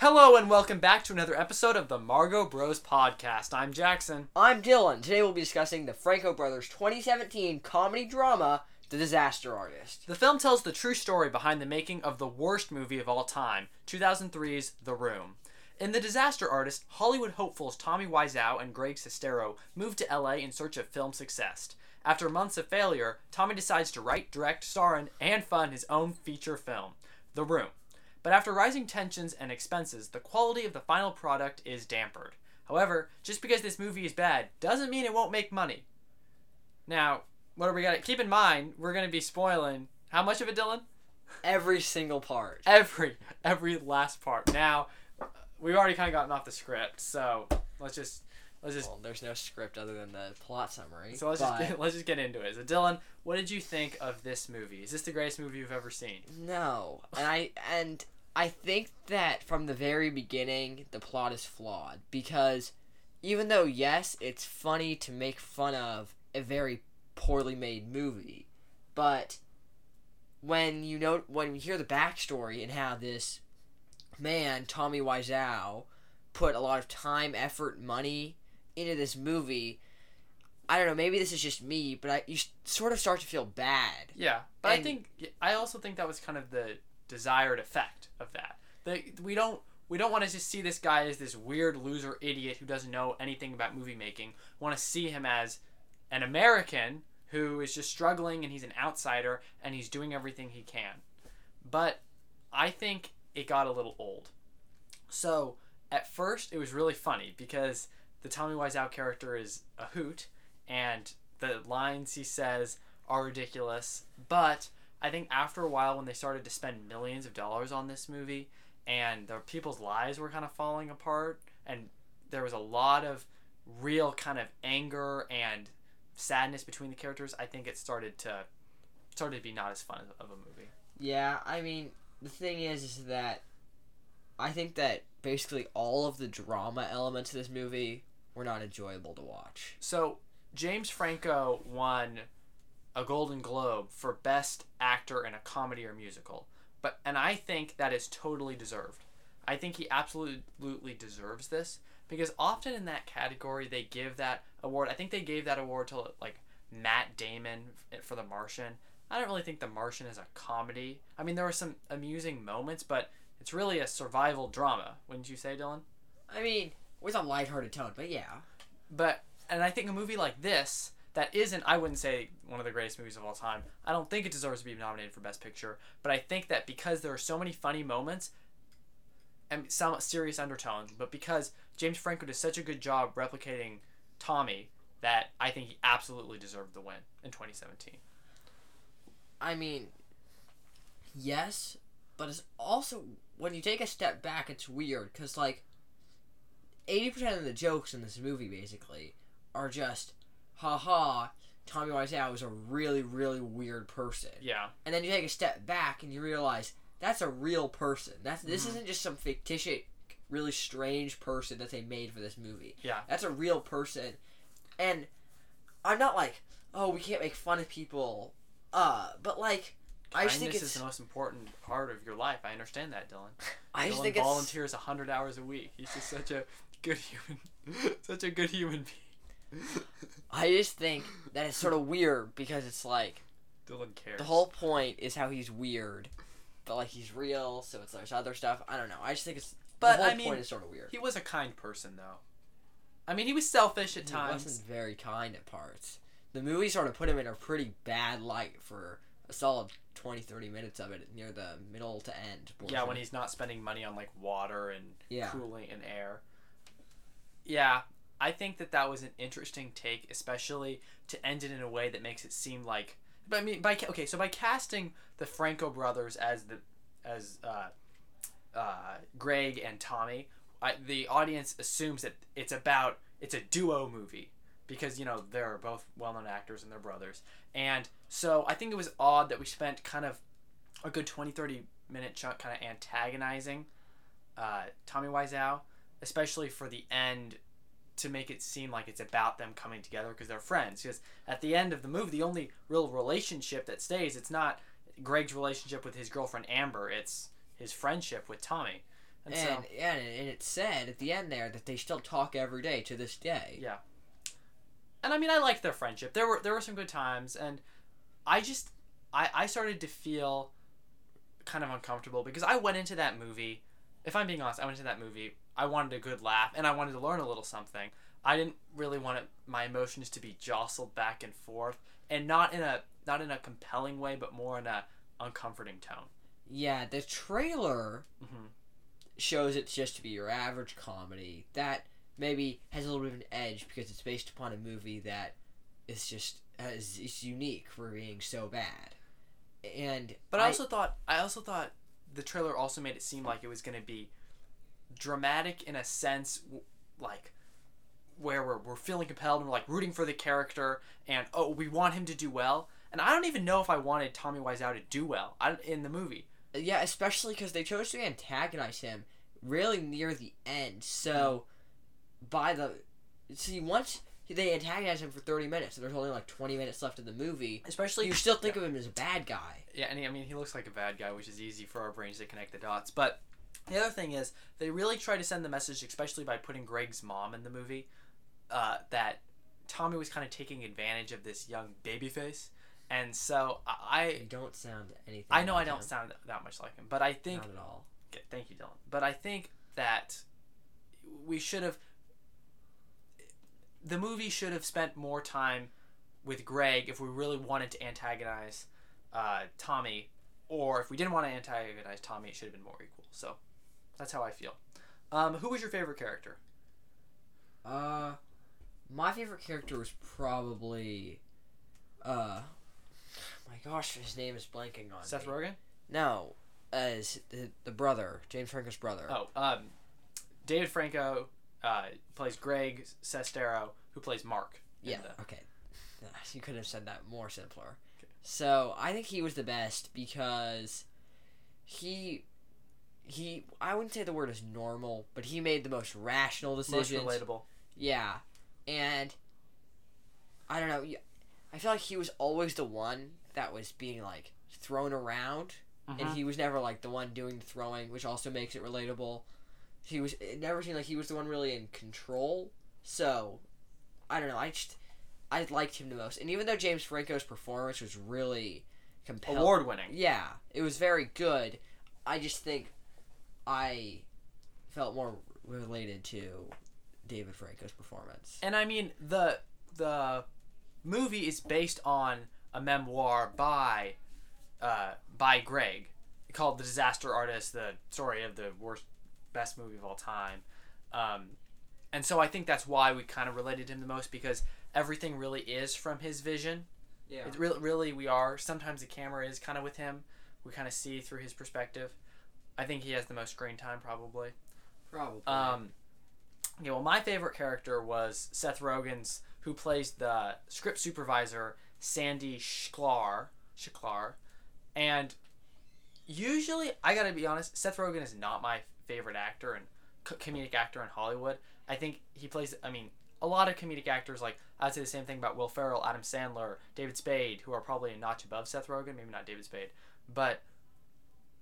Hello and welcome back to another episode of the Margo Bros podcast. I'm Jackson. I'm Dylan. Today we'll be discussing the Franco Brothers 2017 comedy drama, The Disaster Artist. The film tells the true story behind the making of the worst movie of all time, 2003's The Room. In The Disaster Artist, Hollywood hopefuls Tommy Wiseau and Greg Sestero move to LA in search of film success. After months of failure, Tommy decides to write, direct, star in, and fund his own feature film, The Room. But after rising tensions and expenses, the quality of the final product is dampered. However, just because this movie is bad doesn't mean it won't make money. Now, what are we gonna keep in mind? We're gonna be spoiling how much of it, Dylan? Every single part. Every every last part. Now, we've already kind of gotten off the script, so let's just let's just Well, there's no script other than the plot summary. so let's but just get, let's just get into it. So, Dylan, what did you think of this movie? Is this the greatest movie you've ever seen? no, and I and I think that from the very beginning the plot is flawed because even though yes, it's funny to make fun of a very poorly made movie, but when you know when you hear the backstory and how this man Tommy Wiseau put a lot of time, effort, money into this movie. I don't know. Maybe this is just me, but I you sort of start to feel bad. Yeah, but I think I also think that was kind of the desired effect of that. The, we don't we don't want to just see this guy as this weird loser idiot who doesn't know anything about movie making. We want to see him as an American who is just struggling and he's an outsider and he's doing everything he can. But I think it got a little old. So at first it was really funny because the Tommy Wiseau character is a hoot and the lines he says are ridiculous. But I think after a while, when they started to spend millions of dollars on this movie, and the people's lives were kind of falling apart, and there was a lot of real kind of anger and sadness between the characters, I think it started to started to be not as fun of a movie. Yeah, I mean, the thing is, is that I think that basically all of the drama elements of this movie were not enjoyable to watch. So James Franco won a Golden Globe for Best Actor in a Comedy or Musical, but and I think that is totally deserved. I think he absolutely deserves this because often in that category they give that award. I think they gave that award to like Matt Damon for The Martian. I don't really think The Martian is a comedy. I mean, there were some amusing moments, but it's really a survival drama, wouldn't you say, Dylan? I mean, with a lighthearted tone, but yeah. But and I think a movie like this that isn't I wouldn't say one of the greatest movies of all time. I don't think it deserves to be nominated for best picture, but I think that because there are so many funny moments and some serious undertones, but because James Franco did such a good job replicating Tommy that I think he absolutely deserved the win in 2017. I mean, yes, but it's also when you take a step back, it's weird because like eighty percent of the jokes in this movie basically are just, haha. Tommy Wiseau is a really, really weird person. Yeah. and then you take a step back and you realize that's a real person. That's this Mhm. isn't just some fictitious, really strange person that they made for this movie. Yeah. That's a real person, and I'm not like, oh, we can't make fun of people, uh, but like, I just think it's, is the most important part of your life. I understand that, Dylan. I just Dylan volunteers 100 hours a week. He's just such a good human, such a good human being. I just think that it's sort of weird because it's like Dylan cares. the whole point is how he's weird, but like he's real, so it's there's other stuff. I don't know. I just think it's But, the whole I mean, point is sort of weird. He was a kind person, though. I mean, he was selfish at He times. wasn't very kind at parts. The movie sort of put him in a pretty bad light for a solid 20, 30 minutes of it near the middle to end. Yeah, when he's not spending money on like water and Yeah. cooling and air. Yeah, I think that that was an interesting take, especially to end it in a way that makes it seem like. But I mean, by okay, so by casting the Franco brothers as the as uh, uh, Greg and Tommy, I, the audience assumes that it's about it's a duo movie because you know they're both well-known actors and they're brothers and so i think it was odd that we spent kind of a good 20 30 minute chunk kind of antagonizing uh, tommy wiseau especially for the end to make it seem like it's about them coming together because they're friends because at the end of the movie the only real relationship that stays it's not greg's relationship with his girlfriend amber it's his friendship with tommy And, And so yeah, and it said at the end there that they still talk every day to this day. Yeah. and I mean I liked their friendship. There were there were some good times, and I just I I started to feel kind of uncomfortable because I went into that movie. If I'm being honest, I went into that movie. I wanted a good laugh and I wanted to learn a little something. I didn't really want it, my emotions to be jostled back and forth, and not in a not in a compelling way, but more in a uncomforting tone. Yeah, the trailer hmm shows it just to be your average comedy that maybe has a little bit of an edge because it's based upon a movie that is just is, is unique for being so bad. And But I, also thought I also thought the trailer also made it seem like it was going to be dramatic in a sense, like where we're, we're feeling compelled and we're like rooting for the character and oh we want him to do well. And I don't even know if I wanted Tommy Wiseau to do well in the movie. yeah, especially because they chose to antagonize him really near the end. So hmm. by the see once they antagonize him for thirty minutes, and there's only like twenty minutes left of the movie. Especially You still think of him as a bad guy. Yeah, and he, I mean, he looks like a bad guy, which is easy for our brains to connect the dots. But the other thing is, they really try to send the message, especially by putting Greg's mom in the movie, uh, that Tommy was kind of taking advantage of this young babyface. And so I, You don't sound anything. I know I don't him. sound that much like him, but I think Not at all. Okay, thank you, Dylan. But I think that we should have. The movie should have spent more time with Greg if we really wanted to antagonize uh, Tommy, or if we didn't want to antagonize Tommy, it should have been more equal. So that's how I feel. Um, who was your favorite character? Uh, my favorite character was probably, uh, my gosh, his name is blanking on Seth me. Rogen. No, as the, the brother, James Franco's brother. Oh, um, David Franco uh, plays Greg Sestero, who plays Mark. yeah. the- Okay, you could have said that more simpler. Okay. So I think he was the best because he. He, I wouldn't say the word is normal, but he made the most rational most relatable. Yeah, and I don't know. I feel like he was always the one that was being like thrown around, Mhm. and he was never like the one doing the throwing, which also makes it relatable. He was. It never seemed like he was the one really in control. So, I don't know. I just I liked him the most, and even though James Franco's performance was really compelling, Award winning. yeah, it was very good. I just think I felt more related to David Franco's performance. And I mean the the movie is based on a memoir by uh, by Greg called The Disaster Artist, the story of the worst best movie of all time. Um, and so I think that's why we kind of related to him the most because everything really is from his vision. Yeah. It really, really, we are. Sometimes the camera is kind of with him. We kind of see through his perspective. I think he has the most screen time, probably. Probably. Um, okay, well, my favorite character was Seth Rogen's, who plays the script supervisor, Sandy Schklair. Schklair. And usually, I gotta be honest, Seth Rogen is not my favorite actor and comedic actor in Hollywood. I think he plays, I mean, a lot of comedic actors, like, I'd say the same thing about Will Ferrell, Adam Sandler, David Spade, who are probably a notch above Seth Rogen, maybe not David Spade. But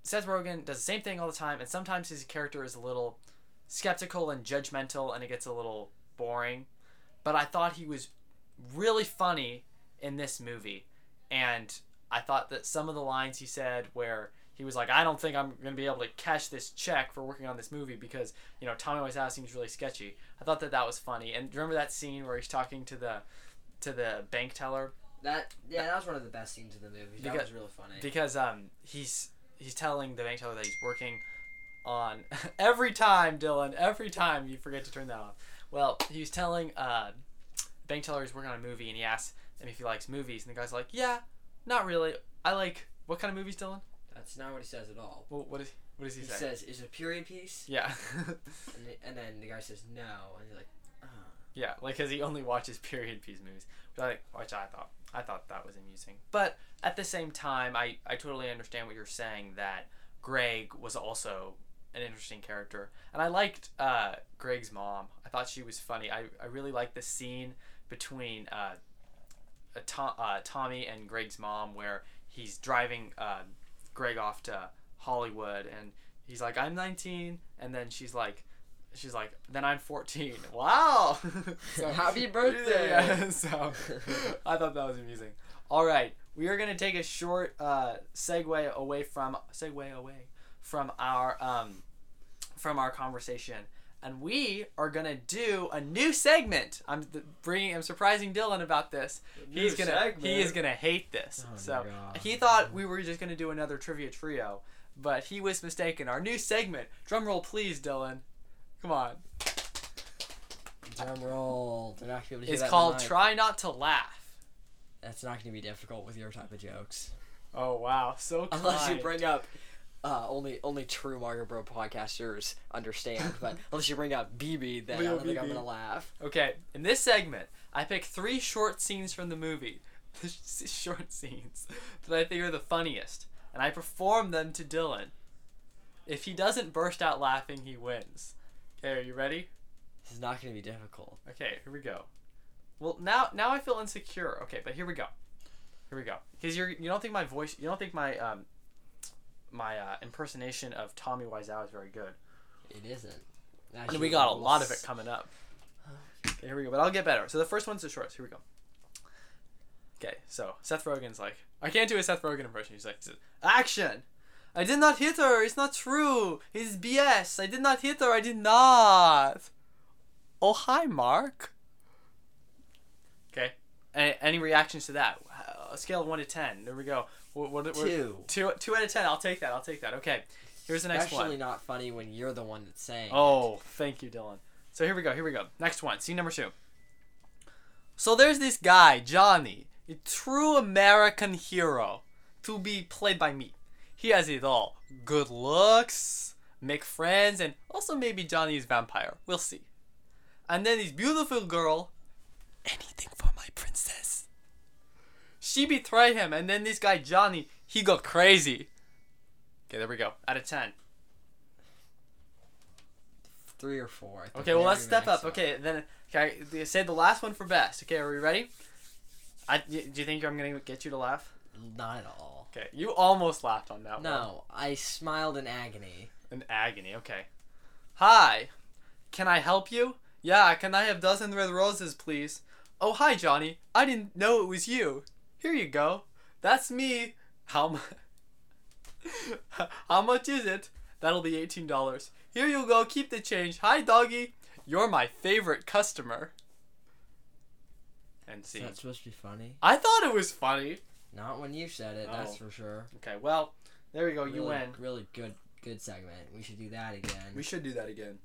Seth Rogen does the same thing all the time, and sometimes his character is a little skeptical and judgmental and it gets a little boring. But I thought he was really funny in this movie. And I thought that some of the lines he said where he was like, I don't think I'm going to be able to cash this check for working on this movie because, you know, Tommy Wiseau seems really sketchy. I thought that that was funny. And remember that scene where he's talking to the to the bank teller that yeah, that was one of the best scenes in the movie. That Because- was really funny. because um he's he's telling the bank teller that he's working on every time Dylan every time you forget to turn that off. Well, he was telling uh bank teller he's working on a movie and he asks him if he likes movies and the guy's like, "Yeah, not really. I like what kind of movies, Dylan? That's not what he says at all. Well, what is what does he, He say?" He says, "Is it a period piece?" yeah. And, the, and then the guy says, "No," and you're like. Yeah, like because he only watches period piece movies, which I, which I thought I thought that was amusing. But at the same time, I I totally understand what you're saying that Greg was also an interesting character, and I liked uh, Greg's mom. I thought she was funny. I, I really liked the scene between uh, uh, Tom, uh, Tommy and Greg's mom where he's driving uh, Greg off to Hollywood and he's like, I'm 19, and then she's like, she's like, then I'm 14. Wow. So- Happy birthday. Yeah, so I thought that was amusing. All right, we are gonna take a short uh, segue away from segue away from our um, from our conversation, and we are gonna do a new segment. I'm bringing, I'm surprising Dylan about this. He's gonna, he is gonna hate this. Oh my so he thought we were just gonna do another trivia trio, but he was mistaken. Our new segment. Drum roll, please, Dylan. Come on. Drum roll. They're not gonna be able to It's that called "Try Not to Laugh." That's not gonna be difficult with your type of jokes. Oh wow, so kind. Unless you bring up uh, only only true Mario Bro podcasters understand, but unless you bring up BB, then I don't think I'm BB. gonna laugh. Okay, in this segment, I pick three short scenes from the movie, the short scenes that I think are the funniest, and I perform them to Dylan. If he doesn't burst out laughing, he wins. Okay, are you ready? This is not gonna be difficult. Okay, here we go. Well, now now I feel insecure. Okay, but here we go. Here we go. Because you're you don't think my voice, you don't think my um my uh, impersonation of Tommy Wiseau is very good. It isn't. And we got a lot of it coming up. Okay, here we go. But I'll get better. So the first one's the shorts. Here we go. Okay, so Seth Rogen's like, I can't do a Seth Rogen impression. He's like, action! I did not hit her. It's not true. It's BS. I did not hit her. I did not. Oh, hi, Mark. Okay. Any, any reactions to that? Uh, A scale of 1 to 10. There we go. What, what, what, Two. Two, two out of 10. I'll take that. I'll take that. Okay. Here's the next Especially one. Actually, not funny when you're the one that's saying. it. Oh, thank you, Dylan. So here we go. Here we go. Next one. Scene number two. So there's this guy, Johnny, a true American hero, to be played by me. He has it all: good looks, make friends, and also maybe Johnny's vampire. We'll see. And then this beautiful girl, anything for my princess. She betray him, and then this guy Johnny, he go crazy. Okay, there we go. Out of ten. Three or four. Okay, well let's step up. Okay, then okay, say the last one for best. Okay, are we ready? I do you think I'm gonna get you to laugh? Not at all. Okay, you almost laughed on that one. No, I smiled in agony. An agony. Okay. Hi, can I help you? Yeah, can I have dozen red roses, please? Oh, hi, Johnny. I didn't know it was you. Here you go. That's me. How much? How much is it? That'll be eighteen dollars. Here you go. Keep the change. Hi, doggy. You're my favorite customer. And Is see, that supposed to be funny? I thought it was funny. Not when you said it. Oh. That's for sure. Okay, well, there you go. You really, win. Really good, good segment. We should do that again. We should do that again.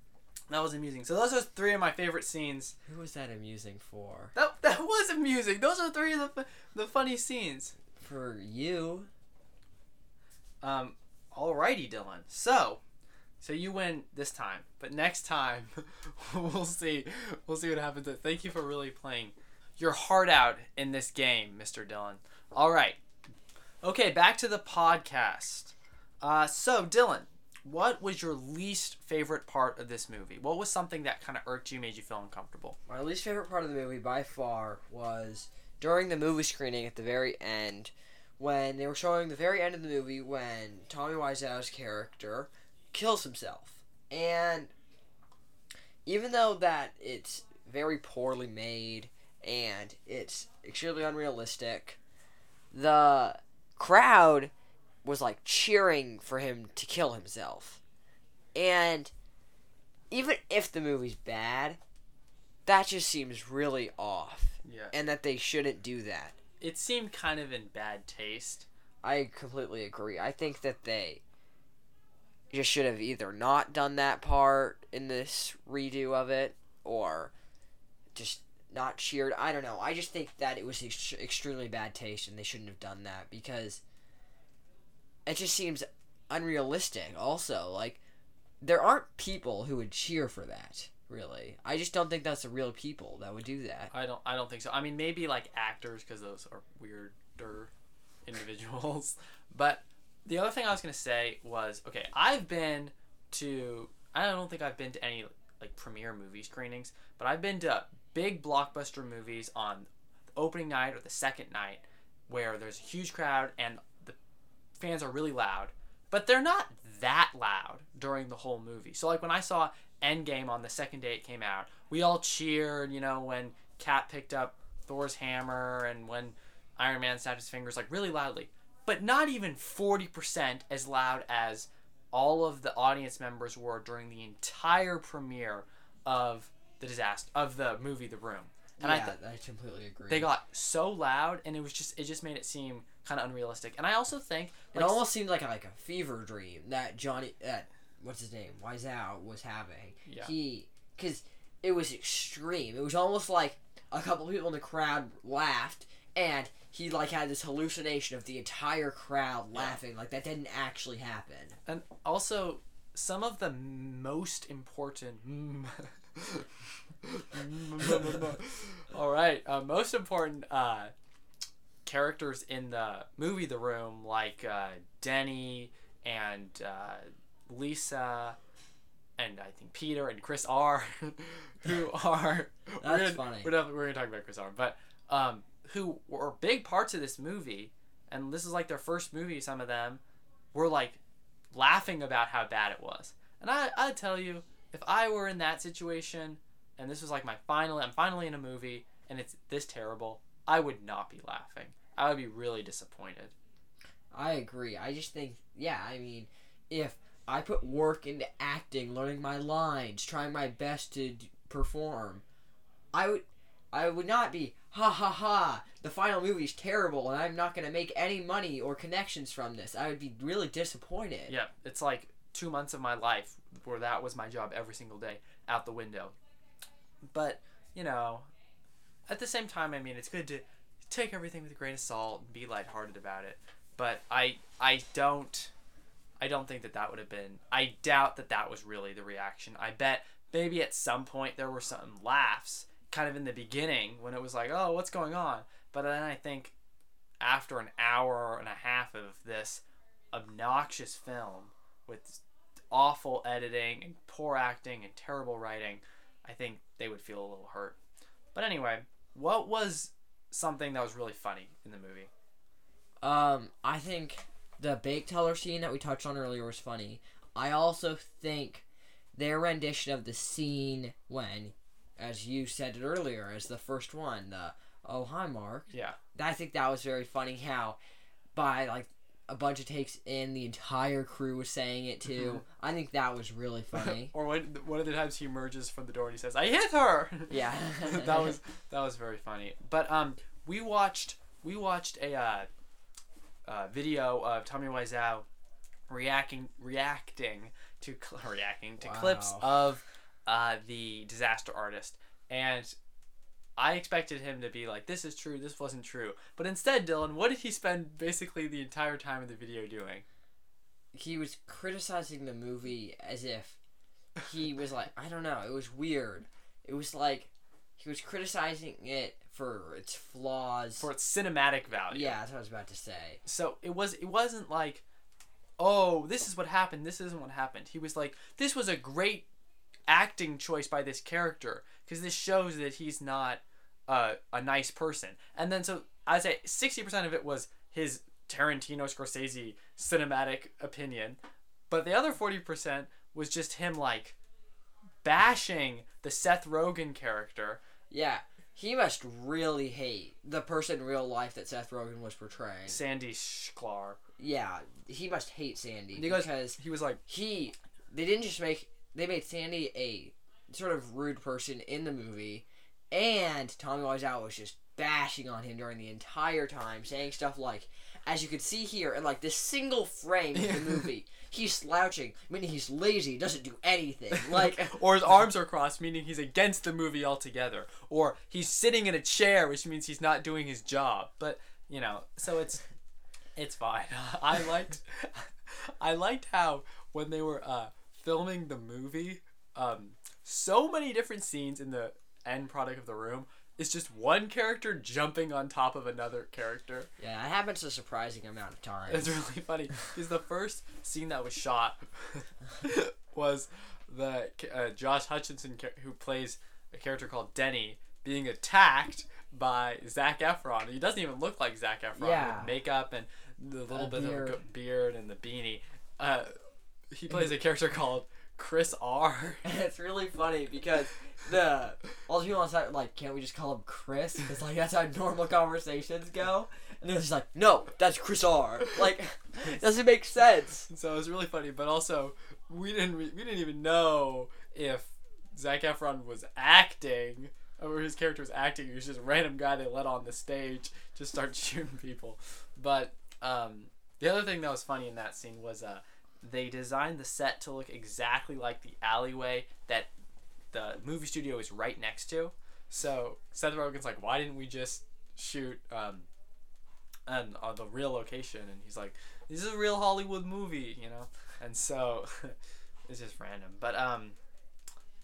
That was amusing. So those are three of my favorite scenes. Who was that amusing for? That that was amusing. Those are three of the the funny scenes. For you. Um, alrighty, Dylan. So, so you win this time, but next time we'll see. We'll see what happens. Thank you for really playing your heart out in this game, Mr. Dylan. All right. Okay, back to the podcast. Uh, so Dylan, what was your least favorite part of this movie? What was something that kind of irked you, made you feel uncomfortable? My least favorite part of the movie by far was during the movie screening at the very end when they were showing the very end of the movie when Tommy Wiseau's character kills himself. And even though that it's very poorly made and it's extremely unrealistic, the crowd was like cheering for him to kill himself. And even if the movie's bad, that just seems really off Yeah. and that they shouldn't do that. It seemed kind of in bad taste. I completely agree. I think that they just should have either not done that part in this redo of it or just not cheered. I don't know. I just think that it was ex- extremely bad taste and they shouldn't have done that because it just seems unrealistic also. Like there aren't people who would cheer for that, really. I just don't think that's the real people that would do that. I don't. I don't think so. I mean, maybe like actors because those are weirder individuals. but the other thing I was gonna say was, okay, I've been to. I don't think I've been to any like premiere movie screenings, but I've been to big blockbuster movies on the opening night or the second night where there's a huge crowd and the fans are really loud. but they're not that loud during the whole movie. So like when I saw Endgame on the second day it came out, we all cheered, you know, when Cap picked up Thor's hammer and when Iron Man snapped his fingers like really loudly. But not even 40% as loud as all of the audience members were during the entire premiere of the disaster of the movie The Room. And I th- I completely agree. they got so loud and it was just it just made it seem kind of unrealistic. And I also think It like, almost seemed like a, like a fever dream that Johnny, that what's his name, Wiseau was having. Yeah. He, because it was extreme. It was almost like a couple people in the crowd laughed, and he like had this hallucination of the entire crowd laughing. Like that didn't actually happen. And also, some of the most important. All right, uh, most important uh, characters in the movie The Room, like uh, Denny and uh, Lisa, and I think Peter and Chris R, who are we're That's gonna, funny. We're, definitely, we're gonna talk about Chris R, but um, who were big parts of this movie, and this is like their first movie. Some of them were like laughing about how bad it was. And I, I tell you, if I were in that situation and this was like my final, I'm finally in a movie and it's this terrible, I would not be laughing. I would be really disappointed. I agree. I just think, yeah, I mean, if I put work into acting, learning my lines, trying my best to d- perform, I would, I would not be ha ha ha. The final movie's terrible, and I'm not gonna make any money or connections from this. I would be really disappointed. Yeah, it's like two months of my life where that was my job every single day out the window. But, you know, at the same time, I mean, it's good to take everything with a grain of salt and be lighthearted about it. But I, I don't, I don't think that that would have been. I doubt that that was really the reaction. I bet maybe at some point there were some laughs, kind of in the beginning when it was like, oh, what's going on? But then I think after an hour and a half of this obnoxious film with awful editing and poor acting and terrible writing, I think they would feel a little hurt. But anyway, what was something that was really funny in the movie? Um, I think the bake teller scene that we touched on earlier was funny. I also think their rendition of the scene when, as you said it earlier, as the first one, the oh hi Mark. Yeah. I think that was very funny. How by like a bunch of takes in, the entire crew was saying it too. I think that was really funny. or when one of the times he emerges from the door and he says, "I hit her." yeah, that was that was very funny. But um, we watched we watched a uh, uh, video of Tommy Wiseau reacting reacting to cl- reacting to clips of uh, the disaster artist, and I expected him to be like, "This is true. This wasn't true." But instead, Dylan, what did he spend basically the entire time of the video doing? he was criticizing the movie as if he was like I don't know. It was weird. It was like he was criticizing it for its flaws. For its cinematic value. yeah, that's what I was about to say. so it was it wasn't like oh this is what happened this isn't what happened he was like this was a great acting choice by this character because this shows that he's not uh, a nice person. And then so i'd say 60% of it was his tarantino scorsese cinematic opinion but the other 40% was just him like bashing the seth rogen character. Yeah, he must really hate the person in real life that Seth Rogen was portraying. sandy schlar. Yeah, he must hate Sandy goes- because he was like he they didn't just make they made Sandy a sort of rude person in the movie, and Tommy Wiseau was just bashing on him during the entire time, saying stuff like, as you can see here in like this single frame of the movie, he's slouching, meaning he's lazy, doesn't do anything. Like or his arms are crossed, meaning he's against the movie altogether. Or he's sitting in a chair, which means he's not doing his job. But you know, so it's it's fine. I liked I liked how when they were uh, filming the movie, um, so many different scenes in the end product of the room is just one character jumping on top of another character. yeah, that happens a surprising amount of times. It's really funny because the first scene that was shot was the uh, Josh Hutchinson who plays a character called Denny being attacked by Zac Efron. He doesn't even look like Zac Efron Yeah. with makeup and the little A bit beard. of a beard and the beanie. uh, he plays a character called Chris R. And it's really funny because the all the people on set are like, can't we just call him Chris? Because like that's how normal conversations go. And they're just like, no, that's Chris R. Like, doesn't make sense. So it was really funny, but also we didn't re- we didn't even know if Zac Efron was acting or his character was acting. He was just a random guy they let on the stage to start shooting people. But um, the other thing that was funny in that scene was uh, they designed the set to look exactly like the alleyway that the movie studio is right next to. So Seth Rogen's like, why didn't we just shoot um, and on the real location? And he's like, this is a real Hollywood movie, you know. And so it's just random. But um,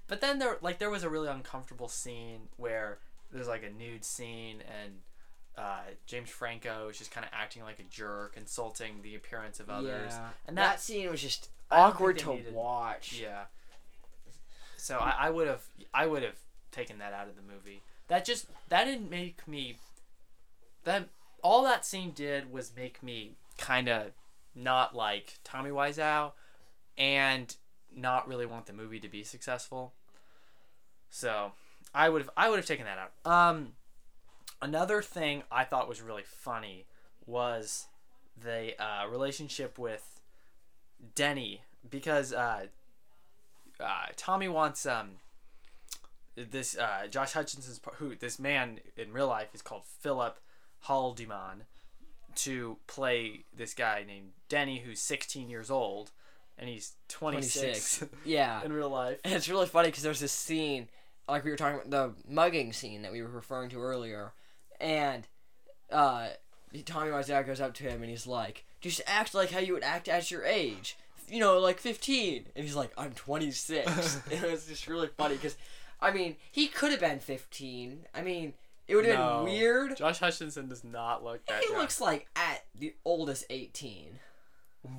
but then there like there was a really uncomfortable scene where there's like a nude scene and. Uh, James Franco is just kind of acting like a jerk, insulting the appearance of others, Yeah. and that, that scene was just awkward to needed- watch. yeah. So I, I would have I would have taken that out of the movie. That just that didn't make me that all that scene did was make me kind of not like Tommy Wiseau and not really want the movie to be successful. So I would have I would have taken that out. Um, another thing I thought was really funny was the uh, relationship with Denny because uh, uh, Tommy wants um this uh, Josh Hutchinson's who this man in real life is called Philip Haldiman to play this guy named Denny who's 16 years old and he's 26, 26. Yeah. in real life. And it's really funny because there's this scene, like we were talking about, the mugging scene that we were referring to earlier, and uh, Tommy Wiseau goes up to him and he's like, "Just act like how you would act at your age, you know, like 15." And he's like, "I'm 26." and it was just really funny because, I mean, he could have been 15. I mean, it would have No. been weird. Josh Hutchinson does not look that He young. looks like at the oldest 18.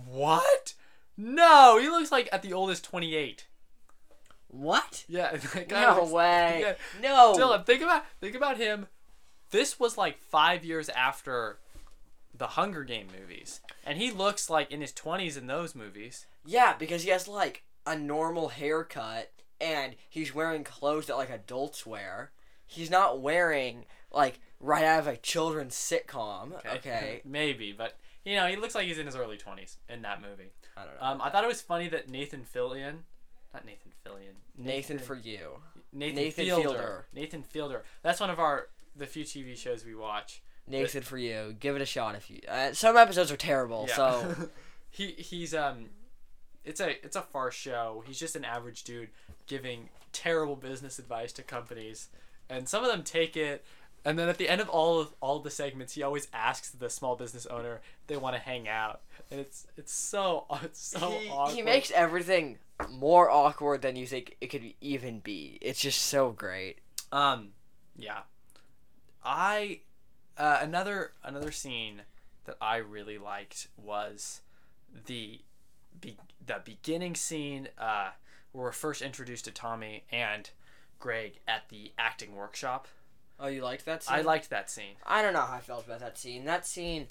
What? No, he looks like at the oldest 28. What? Yeah, that guy No looks- way. yeah. No. Dylan, think about think about him. This was like five years after the Hunger Game movies, and he looks like in his twenties in those movies. Yeah, because he has like a normal haircut and he's wearing clothes that like adults wear. He's not wearing like right out of a children's sitcom. Okay. maybe, but you know, he looks like he's in his early twenties in that movie. I don't know. Um, I thought it was funny that Nathan Fillion, not Nathan Fillion, Nathan for you. Nathan, Nathan Fielder. Fielder. Nathan Fielder. That's one of our the few TV shows we watch. Nathan for you. Give it a shot if you. Uh, some episodes are terrible, so he he's um it's a it's a farce show. He's just an average dude giving terrible business advice to companies, and some of them take it. And then at the end of all of all the segments, he always asks the small business owner if they want to hang out, and it's it's so it's so he, awkward. he makes everything more awkward than you think it could even be. It's just so great. Um, yeah. I uh, another another scene that I really liked was the be- the beginning scene uh, where we're first introduced to Tommy and Greg at the acting workshop. Oh, you liked that scene? I liked that scene. I don't know how I felt about that scene. That scene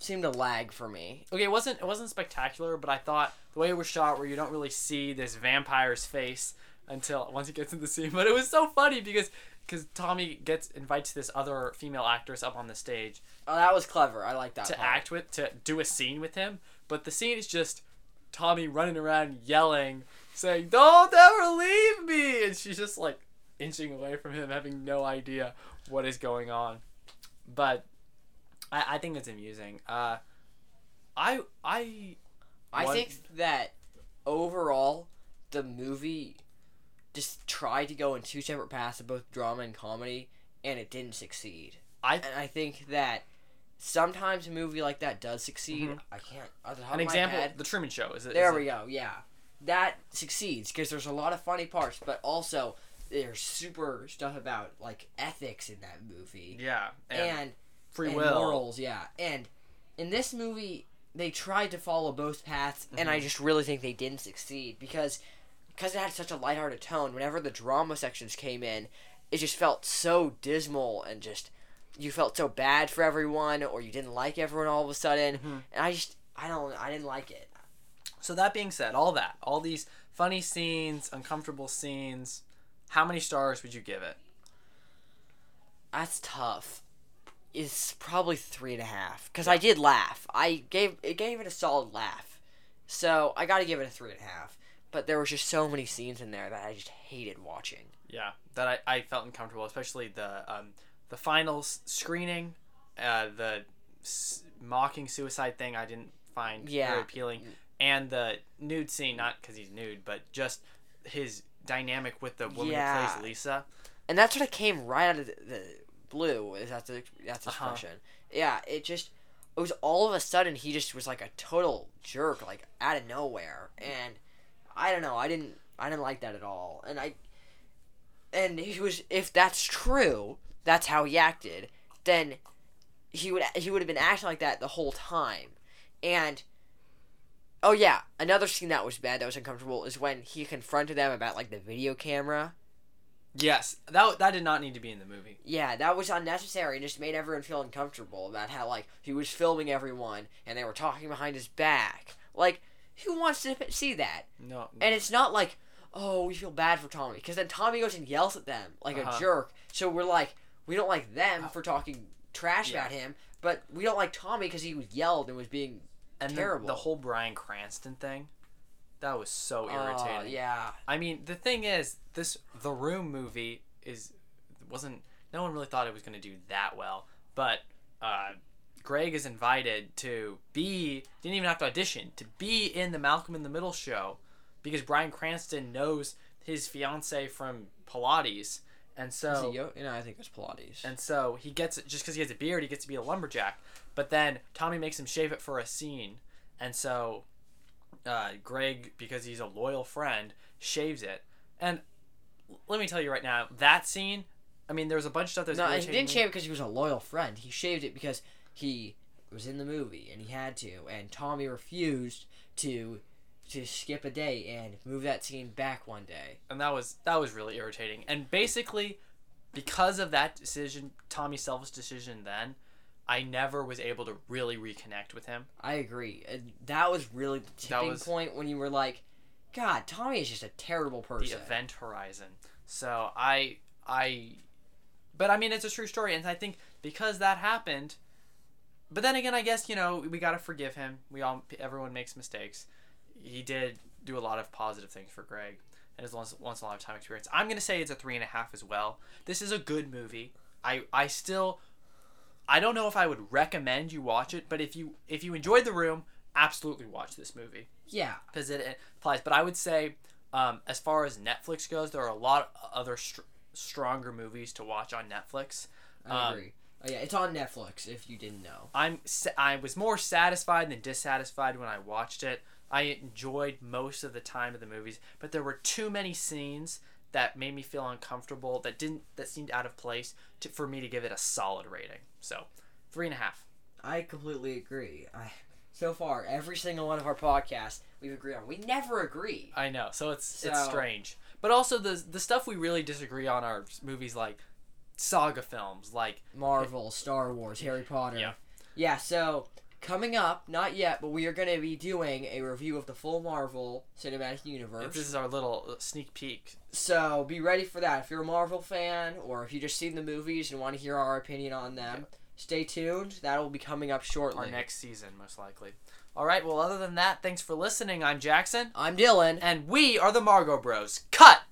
seemed to lag for me. Okay, it wasn't it wasn't spectacular, but I thought the way it was shot, where you don't really see this vampire's face until once he gets in the scene. But it was so funny because because Tommy gets invites this other female actress up on the stage Oh, that was clever. I like that. to part. act with to do a scene with him but the scene is just tommy running around yelling saying don't ever leave me and she's just like inching away from him having no idea what is going on but i, I think it's amusing uh i i I One- think that overall, the movie just tried to go in two separate paths of both drama and comedy, and it didn't succeed. I- and I think that sometimes a movie like that does succeed. Mhm. I can't. An example head- the truman show is it there is we it- go. Yeah, that succeeds because there's a lot of funny parts, but also there's super stuff about like ethics in that movie yeah and, and free and will morals, yeah. And in this movie, they tried to follow both paths, and Mm-hmm. I just really think they didn't succeed because because it had such a lighthearted tone. Whenever the drama sections came in, it just felt so dismal and just you felt so bad for everyone, or you didn't like everyone all of a sudden. Mhm. And I just I don't I didn't like it. So that being said, all that, all these funny scenes, uncomfortable scenes, how many stars would you give it? That's tough. It's probably three and a half because I did laugh. I gave it gave it a solid laugh, so I got to give it a three and a half. But there was just so many scenes in there that I just hated watching. Yeah, that I, I felt uncomfortable, especially the um, the final screening, uh, the s- mocking suicide thing. I didn't find Yeah. very appealing, and the nude scene, not because he's nude, but just his dynamic with the woman Yeah. who plays Lisa. and that's what it came right out of the, the blue. Is that the that's the Uh-huh. Yeah, it just it was all of a sudden he just was like a total jerk, like out of nowhere, and I don't know, I didn't I didn't like that at all, and I and he was if that's true, that's how he acted, then he would he would have been acting like that the whole time, and. Oh yeah, another scene that was bad, that was uncomfortable, is when he confronted them about like the video camera Yes, that that did not need to be in the movie. Yeah, that was unnecessary and just made everyone feel uncomfortable about how like he was filming everyone and they were talking behind his back. Like, who wants to see that? No, And it's not like, oh, we feel bad for Tommy because then Tommy goes and yells at them like Uh-huh. a jerk. So we're like, we don't like them for talking trash Yeah. about him, but we don't like Tommy because he was yelled and was being and the- terrible. The, whole Bryan Cranston thing, that was so uh, irritating. yeah, I mean, the thing is, this The Room movie is wasn't. No one really thought it was going to do that well, but uh, Greg is invited to be. Didn't even have to audition to be in the Malcolm in the Middle show, because Bryan Cranston knows his fiance from Pilates, and so Yo- you know, I think it was Pilates. and so he gets it just because he has a beard, he gets to be a lumberjack. But then Tommy makes him shave it for a scene, and so uh, Greg, because he's a loyal friend, shaves it. And let me tell you right now, that scene. I mean, there was a bunch of stuff that was No, he didn't me. shave it because he was a loyal friend. He shaved it because he was in the movie and he had to. And Tommy refused to to skip a day and move that scene back one day. and that was that was really irritating. And basically, because of that decision, Tommy Selva's decision, then I never was able to really reconnect with him. I agree. And that was really the tipping was- point when you were like, God, Tommy is just a terrible the person. event horizon. So I I but I mean it's a true story and I think because that happened but then again I guess you know we got to forgive him. We all everyone makes mistakes. He did do a lot of positive things for Greg and his once once in a lifetime experience. I'm going to say it's a three and a half as well. This is a good movie. I I still I don't know if I would recommend you watch it, but if you if you enjoyed The Room, absolutely watch this movie Yeah. because it, it applies. But I would say, um, as far as Netflix goes, there are a lot of other str- stronger movies to watch on Netflix. I Um, agree. Oh, yeah, it's on Netflix if you didn't know. I'm sa- I was more satisfied than dissatisfied when I watched it. I enjoyed most of the time of the movies, but there were too many scenes that made me feel uncomfortable that didn't that seemed out of place to, for me to give it a solid rating. So, three and a half. I completely agree. I so far every single one of our podcasts we've agreed on. We never agree. I know, so it's it's strange. But also the the stuff we really disagree on are movies like saga films, like Marvel, Star Wars, Harry Potter. Yeah. Yeah, so coming up, not yet, but we are going to be doing a review of the full Marvel Cinematic Universe. this is our little uh, sneak peek. So be ready for that. If you're a Marvel fan or if you just seen the movies and want to hear our opinion on them, stay tuned. That will be coming up shortly. Our next season, most likely. All right. Well, other than that, thanks for listening. I'm Jackson, I'm Dylan. and we are the Margo Bros. Cut.